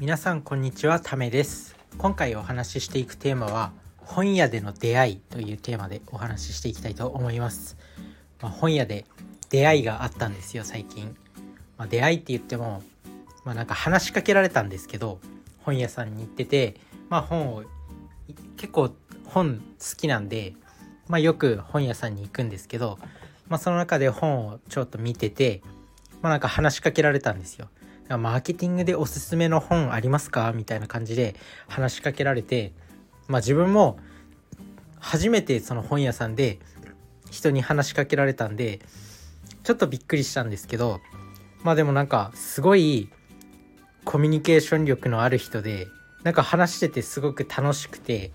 皆さんこんにちはためです。今回お話ししていくテーマは本屋での出会いというテーマでお話ししていきたいと思います、まあ、本屋で出会いがあったんですよ最近、まあ、出会いって言ってもまあなんか話しかけられたんですけど本屋さんに行っててまあ本を結構本好きなんでまあよく本屋さんに行くんですけどまあその中で本をちょっと見ててまあなんか話しかけられたんですよ。マーケティングでおすすめの本ありますか？みたいな感じで話しかけられて、まあ自分も初めてその本屋さんで人に話しかけられたんで、ちょっとびっくりしたんですけど、まあでもなんかすごいコミュニケーション力のある人で、なんか話しててすごく楽しくて、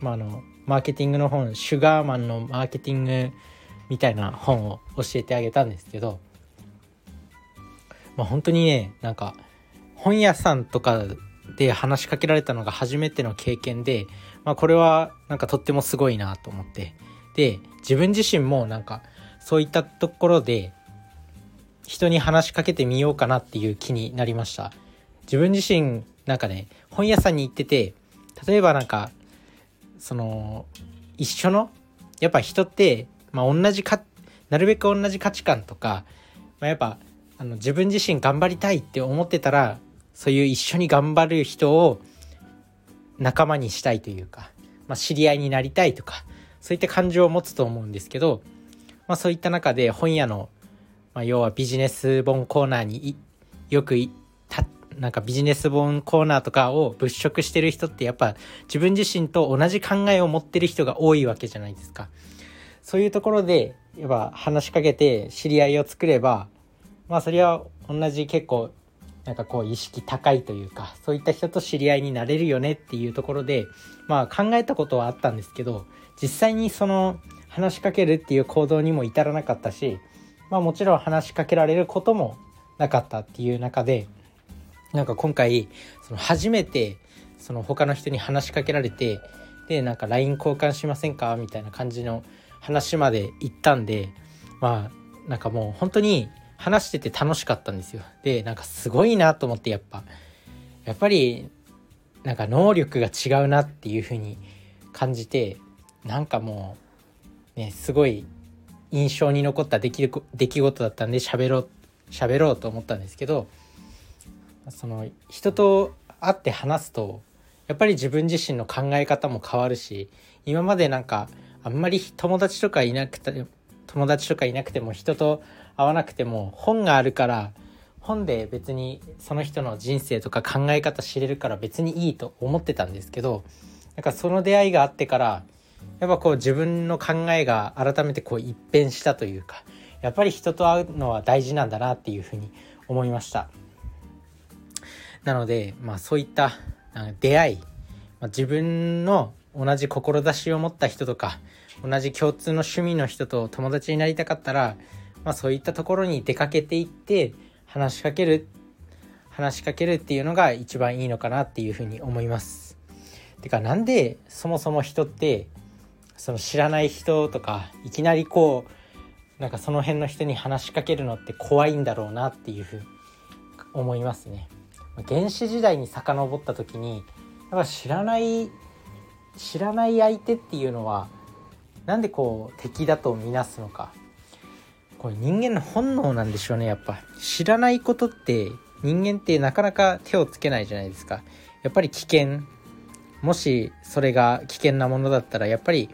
まああの、マーケティングの本、シュガーマンのマーケティングみたいな本を教えてあげたんですけど、まあ、本当にねなんか本屋さんとかで話しかけられたのが初めての経験で、まあ、これはなんかとってもすごいなと思って。で自分自身もなんかそういったところで人に話しかけてみようかなっていう気になりました。自分自身なんかね本屋さんに行ってて例えばなんかその一緒のやっぱ人って、まあ、同じかなるべく同じ価値観とか、まあ、やっぱあの自分自身頑張りたいって思ってたらそういう一緒に頑張る人を仲間にしたいというか、まあ、知り合いになりたいとかそういった感情を持つと思うんですけど、まあ、そういった中で本屋の、まあ、要はビジネス本コーナーによくたなんかビジネス本コーナーとかを物色してる人ってやっぱ自分自身と同じ考えを持ってる人が多いわけじゃないですか。そういうところでやっぱ話しかけて知り合いを作ればまあそれは同じ結構なんかこう意識高いというかそういった人と知り合いになれるよねっていうところでまあ考えたことはあったんですけど実際にその話しかけるっていう行動にも至らなかったしまあもちろん話しかけられることもなかったっていう中でなんか今回その初めてその他の人に話しかけられてでなんか LINE 交換しませんかみたいな感じの話まで行ったんでまあなんかもう本当に話してて楽しかったんですよ。で、なんかすごいなと思ってやっぱ、やっぱりなんか能力が違うなっていう風に感じて、なんかもう、ね、すごい印象に残った出来出来事だったんで喋ろう、喋ろうと思ったんですけど、その人と会って話すと、やっぱり自分自身の考え方も変わるし、今までなんかあんまり友達とかいなくて、友達とかいなくても人と会わなくても本があるから本で別にその人の人生とか考え方知れるから別にいいと思ってたんですけどなんかその出会いがあってからやっぱこう自分の考えが改めてこう一変したというかやっぱり人と会うのは大事なんだなっていうふうに思いました。なのでまあそういった出会い、まあ、自分の同じ志を持った人とか同じ共通の趣味の人と友達になりたかったらまあ、そういったところに出かけていって話しかける話しかけるっていうのが一番いいのかなっていうふうに思います。てかなんでそもそも人ってその知らない人とかいきなりこうなんかその辺の人に話しかけるのって怖いんだろうなっていうふうに思いますね。原始時代に遡った時にやっぱ知らない知らない相手っていうのはなんでこう敵だとみなすのかこれ人間の本能なんでしょうねやっぱ。知らないことって人間ってなかなか手をつけないじゃないですか。やっぱり危険。もしそれが危険なものだったらやっぱり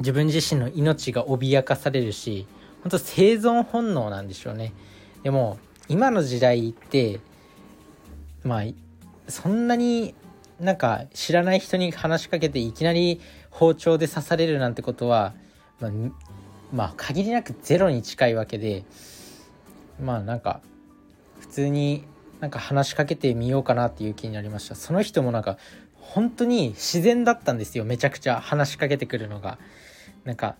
自分自身の命が脅かされるし本当生存本能なんでしょうね。でも今の時代ってまあそんなになんか知らない人に話しかけていきなり包丁で刺されるなんてことは、まあ、まあ限りなくゼロに近いわけでまあなんか普通になんか話しかけてみようかなっていう気になりました。その人もなんか本当に自然だったんですよめちゃくちゃ話しかけてくるのが。なんか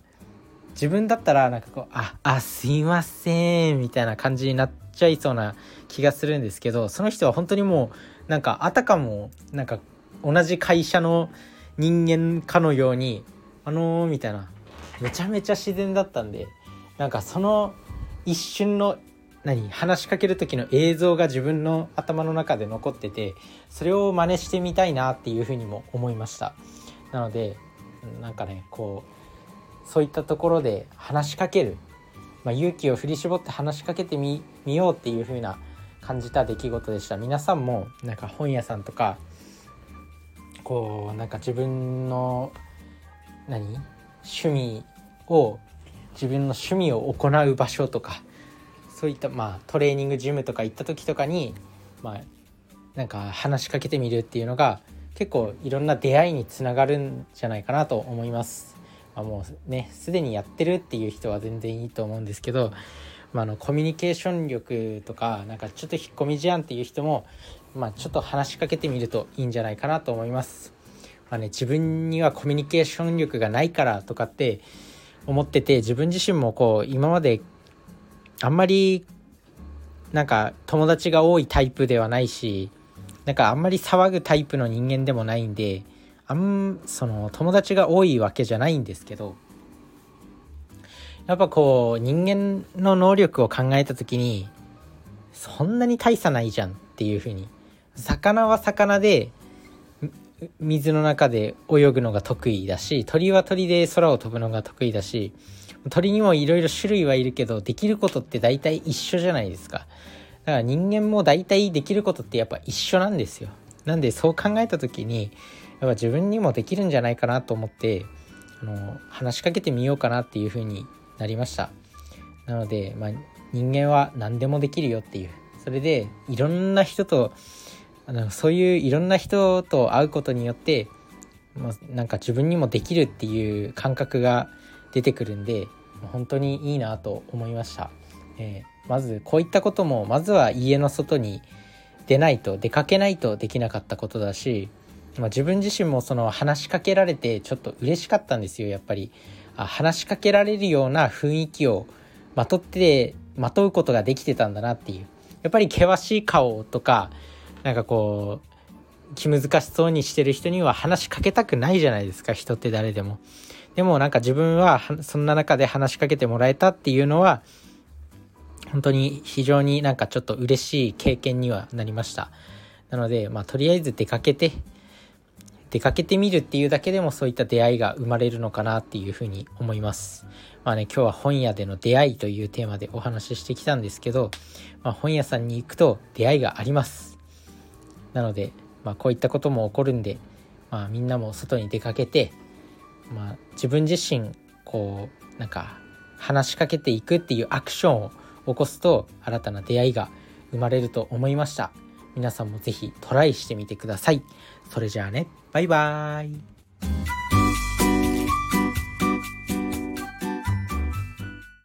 自分だったらなんかこう「ああすいません」みたいな感じになっちゃいそうな気がするんですけどその人は本当にもうなんかあたかもなんか同じ会社の人間かのように「あのー」みたいなめちゃめちゃ自然だったんでなんかその一瞬の何話しかける時の映像が自分の頭の中で残っててそれを真似してみたいなっていうふうにも思いました。なのでなんかねこうそういったところで話しかける、まあ、勇気を振り絞って話しかけてみようっていう風な感じた出来事でした。皆さんもなんか本屋さんとかこうなんか自分の何趣味を自分の趣味を行う場所とかそういったまあトレーニングジムとか行った時とかにまあなんか話しかけてみるっていうのが結構いろんな出会いにつながるんじゃないかなと思います。まあ、もうねすでにやってるっていう人は全然いいと思うんですけど、まあ、あのコミュニケーション力とかなんかちょっと引っ込み思案っていう人も、まあ、ちょっと話しかけてみるといいんじゃないかなと思います。まあね、自分にはコミュニケーション力がないからとかって思ってて自分自身もこう今まであんまりなんか友達が多いタイプではないしなんかあんまり騒ぐタイプの人間でもないんであんその友達が多いわけじゃないんですけどやっぱこう人間の能力を考えた時にそんなに大差ないじゃんっていう風に魚は魚で水の中で泳ぐのが得意だし鳥は鳥で空を飛ぶのが得意だし鳥にもいろいろ種類はいるけどできることって大体一緒じゃないですか。だから人間も大体できることってやっぱ一緒なんですよ。なんでそう考えた時にやっぱ自分にもできるんじゃないかなと思ってあの話しかけてみようかなっていう風になりました。なので、まあ、人間は何でもできるよっていう。それでいろんな人とあのそういういろんな人と会うことによってまあ、なんか自分にもできるっていう感覚が出てくるんで本当にいいなと思いました、えー、まずこういったこともまずは家の外に出ないと出かけないとできなかったことだし、まあ、自分自身もその話しかけられてちょっと嬉しかったんですよやっぱり。あ話しかけられるような雰囲気をまとってまとうことができてたんだなっていう。やっぱり険しい顔とかなんかこう気難しそうにしてる人には話しかけたくないじゃないですか人って誰でも。でもなんか自分はそんな中で話しかけてもらえたっていうのは本当に非常になんかちょっと嬉しい経験にはなりました。なのでまあとりあえず出かけて出かけてみるっていうだけでもそういった出会いが生まれるのかなっていうふうに思います。まあね、今日は本屋での出会いというテーマでお話ししてきたんですけど、まあ、本屋さんに行くと出会いがあります。なので、まあ、こういったことも起こるんで、まあ、みんなも外に出かけて、まあ、自分自身こうなんか話しかけていくっていうアクションを起こすと新たな出会いが生まれると思いました。皆さんも是非トライしてみてください。それじゃあね。バイバーイ。